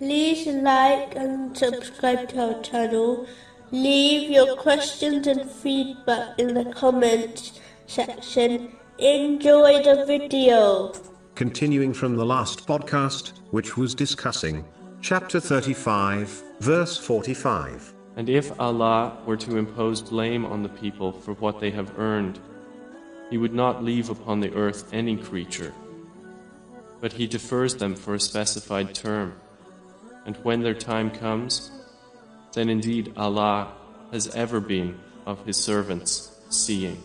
like and subscribe to our channel. Leave your questions and feedback in the comments section. Enjoy the video. Continuing from the last podcast, which was discussing chapter 35, verse 45. And if Allah were to impose blame on the people for what they have earned, He would not leave upon the earth any creature, but He defers them for a specified term. And when their time comes, then indeed Allah has ever been of His servants seeing.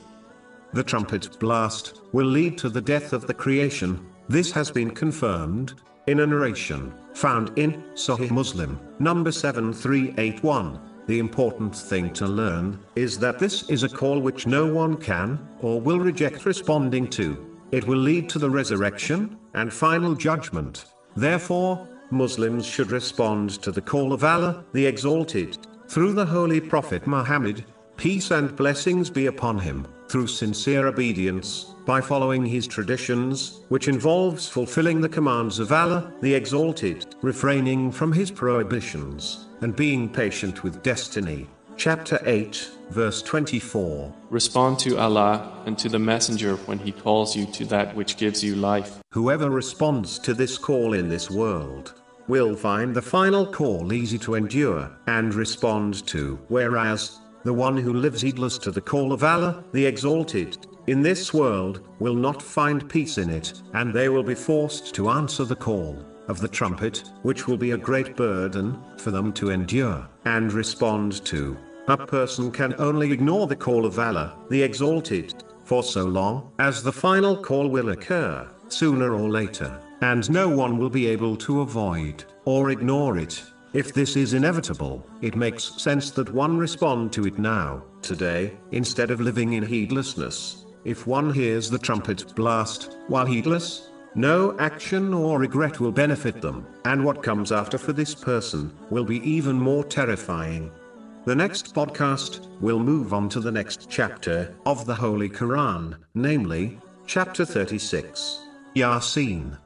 The trumpet blast will lead to the death of the creation. This has been confirmed in a narration found in Sahih Muslim, number 7381. The important thing to learn is that this is a call which no one can or will reject responding to. It will lead to the resurrection and final judgment. Therefore, Muslims should respond to the call of Allah, the Exalted, through the Holy Prophet Muhammad, peace and blessings be upon him, through sincere obedience, by following his traditions, which involves fulfilling the commands of Allah, the Exalted, refraining from his prohibitions, and being patient with destiny. Chapter 8, verse 24. Respond to Allah and to the Messenger when He calls you to that which gives you life. Whoever responds to this call in this world will find the final call easy to endure and respond to, whereas the one who lives heedless to the call of Allah, the Exalted, in this world, will not find peace in it, and they will be forced to answer the call of the trumpet, which will be a great burden for them to endure and respond to. A person can only ignore the call of Allah, the Exalted, for so long as the final call will occur, sooner or later, and no one will be able to avoid or ignore it. If this is inevitable, it makes sense that one respond to it now, today, instead of living in heedlessness. If one hears the trumpet blast, while heedless, no action or regret will benefit them, and what comes after for this person will be even more terrifying. The next podcast will move on to the next chapter of the Holy Quran, namely, chapter 36, Yasin.